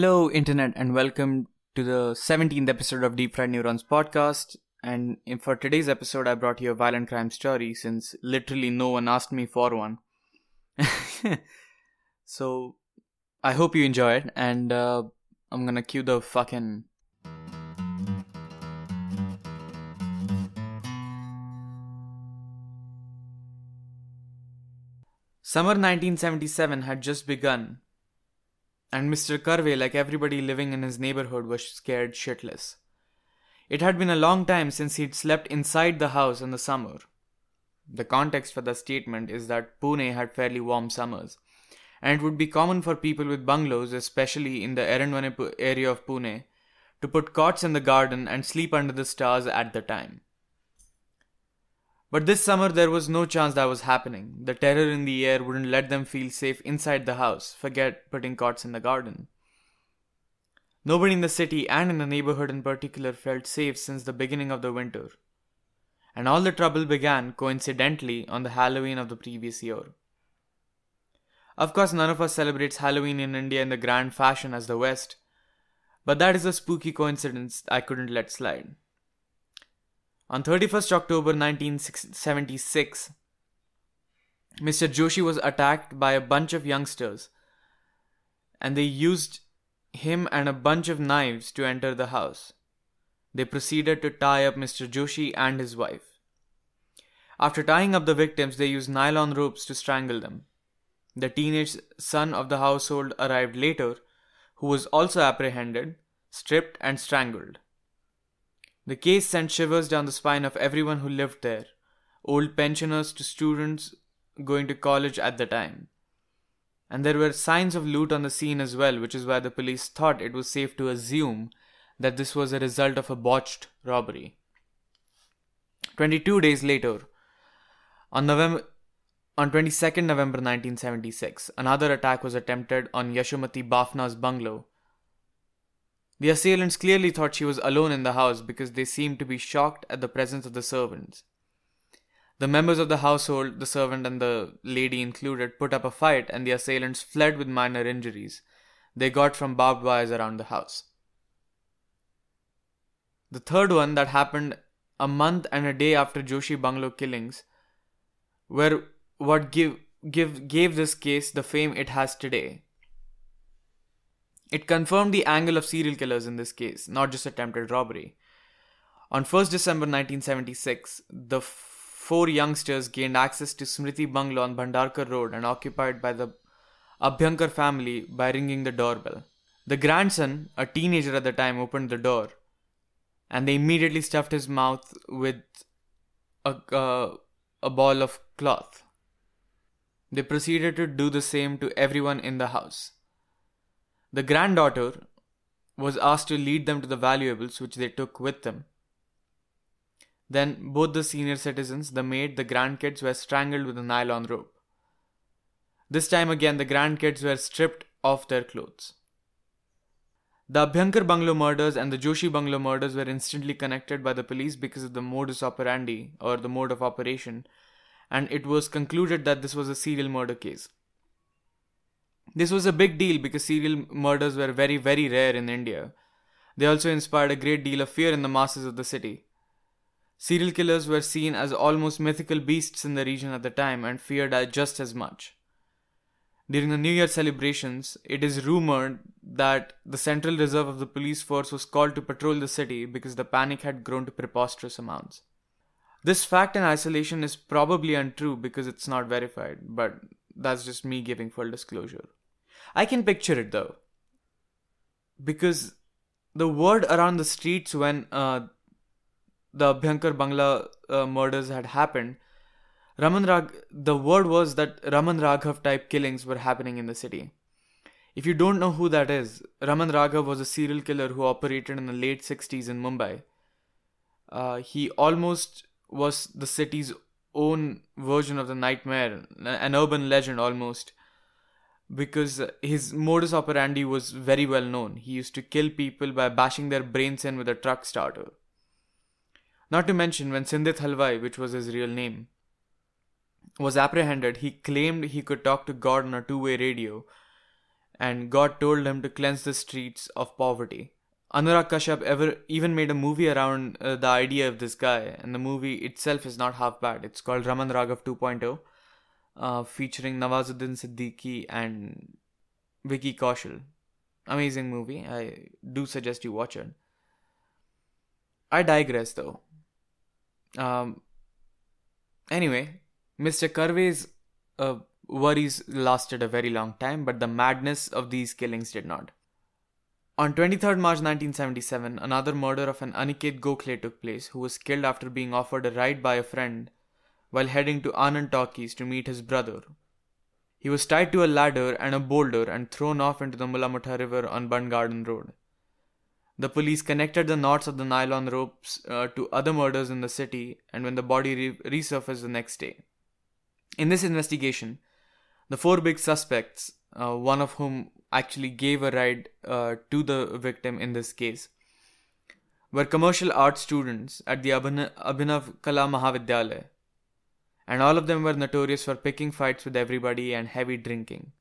Hello, Internet, and welcome to the 17th episode of Deep Fried Neurons podcast. And for today's episode, I brought you a violent crime story since literally no one asked me for one. so I hope you enjoy it, and uh, I'm gonna cue the fucking. Summer 1977 had just begun, and Mr. Karve, like everybody living in his neighborhood, was scared shitless. It had been a long time since he'd slept inside the house in the summer. The context for the statement is that Pune had fairly warm summers, and it would be common for people with bungalows, especially in the Erandwane area of Pune, to put cots in the garden and sleep under the stars at the time. But this summer there was no chance that was happening. The terror in the air wouldn't let them feel safe inside the house, forget putting cots in the garden. Nobody in the city and in the neighborhood in particular felt safe since the beginning of the winter. And all the trouble began, coincidentally, on the Halloween of the previous year. Of course, none of us celebrates Halloween in India in the grand fashion as the West, but that is a spooky coincidence I couldn't let slide. On 31st October 1976, Mr. Joshi was attacked by a bunch of youngsters, and they used him and a bunch of knives to enter the house. They proceeded to tie up Mr. Joshi and his wife. After tying up the victims, they used nylon ropes to strangle them. The teenage son of the household arrived later, who was also apprehended, stripped, and strangled. The case sent shivers down the spine of everyone who lived there, old pensioners to students going to college at the time. And there were signs of loot on the scene as well, which is why the police thought it was safe to assume that this was a result of a botched robbery. 22 days later, on November on 22nd November 1976, another attack was attempted on Yashomati Bafna's bungalow. The assailants clearly thought she was alone in the house because they seemed to be shocked at the presence of the servants. The members of the household, the servant and the lady included, put up a fight and the assailants fled with minor injuries they got from barbed wires around the house. The third one that happened a month and a day after Joshi bungalow killings were what give, give, gave this case the fame it has today. It confirmed the angle of serial killers in this case, not just attempted robbery. On 1st December 1976, the four youngsters gained access to Smriti Bungalow on Bhandarkar Road and occupied by the Abhyankar family by ringing the doorbell. The grandson, a teenager at the time, opened the door and they immediately stuffed his mouth with a, uh, a ball of cloth. They proceeded to do the same to everyone in the house. The granddaughter was asked to lead them to the valuables which they took with them. Then both the senior citizens, the maid, the grandkids were strangled with a nylon rope. This time again, the grandkids were stripped of their clothes. The Abhyankar bungalow murders and the Joshi bungalow murders were instantly connected by the police because of the modus operandi or the mode of operation, and it was concluded that this was a serial murder case. This was a big deal because serial murders were very, very rare in India. They also inspired a great deal of fear in the masses of the city. Serial killers were seen as almost mythical beasts in the region at the time and feared just as much. During the New Year celebrations, it is rumored that the Central Reserve of the police force was called to patrol the city because the panic had grown to preposterous amounts. This fact in isolation is probably untrue because it's not verified, but that's just me giving full disclosure. I can picture it though. Because the word around the streets when uh, the Abhyankar Bangla uh, murders had happened, Raman Rag, the word was that Raman Raghav type killings were happening in the city. If you don't know who that is, Raman Raghav was a serial killer who operated in the late 60s in Mumbai. Uh, he almost was the city's own version of the nightmare, an urban legend almost, because his modus operandi was very well known. He used to kill people by bashing their brains in with a truck starter. Not to mention, when Sindhi Dalwai, which was his real name, was apprehended, he claimed he could talk to God on a two way radio and God told him to cleanse the streets of poverty. Anurag Kashyap ever even made a movie around uh, the idea of this guy, and the movie itself is not half bad. It's called Raman Raghav 2.0, uh, featuring Nawazuddin Siddiqui and Vicky Kaushal. Amazing movie. I do suggest you watch it. I digress though. Um, anyway, Mr. Karve's uh, worries lasted a very long time, but the madness of these killings did not. On 23rd March 1977, another murder of an Aniket Gokhale took place, who was killed after being offered a ride by a friend while heading to Anand to meet his brother. He was tied to a ladder and a boulder and thrown off into the Mulamutha River on Bund Garden Road. The police connected the knots of the nylon ropes uh, to other murders in the city, and when the body re- resurfaced the next day. In this investigation, the four big suspects, uh, one of whom actually gave a ride uh, to the victim in this case, were commercial art students at the Abhinav Kala Mahavidyalaya, and all of them were notorious for picking fights with everybody and heavy drinking.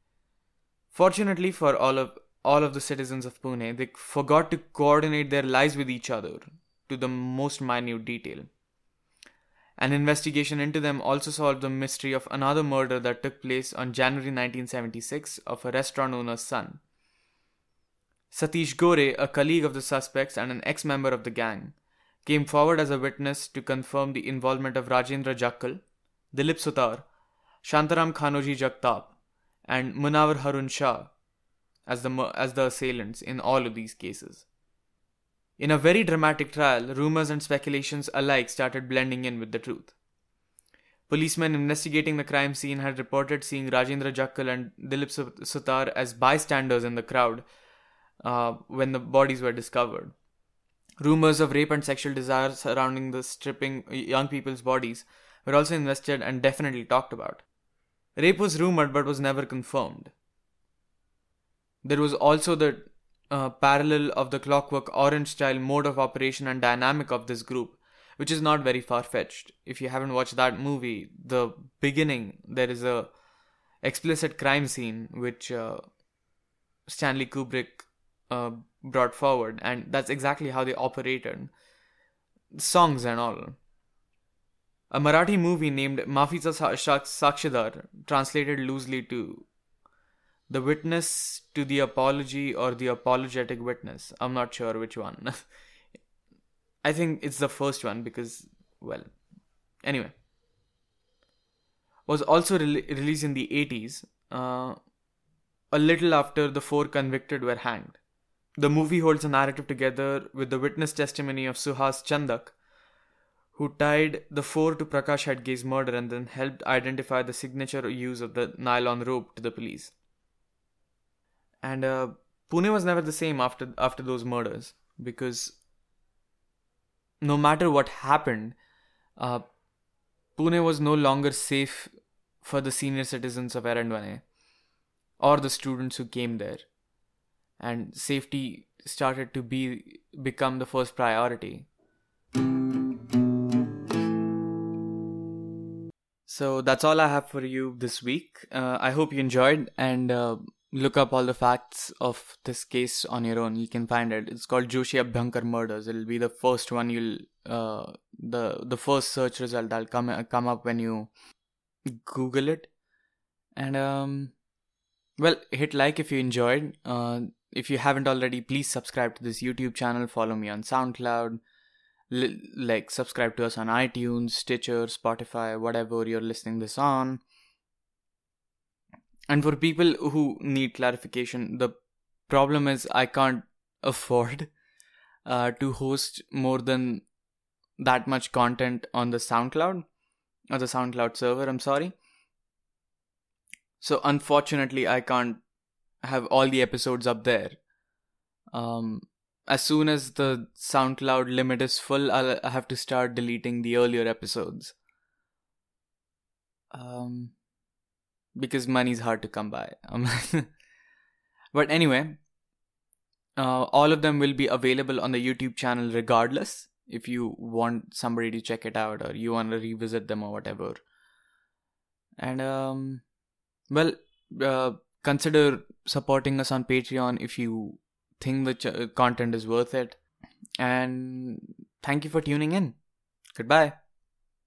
Fortunately for all of all of the citizens of Pune, they forgot to coordinate their lives with each other to the most minute detail. An investigation into them also solved the mystery of another murder that took place on January 1976 of a restaurant owner's son. Satish Gore, a colleague of the suspects and an ex member of the gang, came forward as a witness to confirm the involvement of Rajendra Jakkal, Dilip Sutar, Shantaram Khanoji Jagtap, and Munawar Harun Shah as the, as the assailants in all of these cases. In a very dramatic trial, rumors and speculations alike started blending in with the truth. Policemen investigating the crime scene had reported seeing Rajendra Jakkal and Dilip Sutar as bystanders in the crowd uh, when the bodies were discovered. Rumors of rape and sexual desire surrounding the stripping young people's bodies were also investigated and definitely talked about. Rape was rumored but was never confirmed. There was also the uh, parallel of the clockwork orange style mode of operation and dynamic of this group which is not very far fetched if you haven't watched that movie the beginning there is a explicit crime scene which uh, stanley kubrick uh, brought forward and that's exactly how they operated songs and all a marathi movie named maaficha sakshidar translated loosely to the witness to the apology or the apologetic witness. I'm not sure which one. I think it's the first one because, well, anyway. Was also re- released in the 80s, uh, a little after the four convicted were hanged. The movie holds a narrative together with the witness testimony of Suhas Chandak, who tied the four to Prakash Hegde's murder and then helped identify the signature use of the nylon rope to the police and uh, Pune was never the same after after those murders because no matter what happened, uh, Pune was no longer safe for the senior citizens of Erandwane or the students who came there, and safety started to be become the first priority. So that's all I have for you this week. Uh, I hope you enjoyed and. Uh, look up all the facts of this case on your own. You can find it. It's called Joshi Abhyankar murders. It'll be the first one you'll uh, the the first search result that'll come come up when you Google it. And um, well, hit like if you enjoyed. Uh, if you haven't already, please subscribe to this YouTube channel. Follow me on SoundCloud. Like subscribe to us on iTunes, Stitcher, Spotify, whatever you're listening this on and for people who need clarification, the problem is I can't afford uh, to host more than that much content on the SoundCloud or the SoundCloud server. I'm sorry. So unfortunately, I can't have all the episodes up there. Um, as soon as the SoundCloud limit is full, I'll have to start deleting the earlier episodes. Um, because money's hard to come by. Um, but anyway, uh, all of them will be available on the YouTube channel regardless if you want somebody to check it out or you want to revisit them or whatever. And um, well, uh, consider supporting us on Patreon if you think the ch- uh, content is worth it. And thank you for tuning in. Goodbye.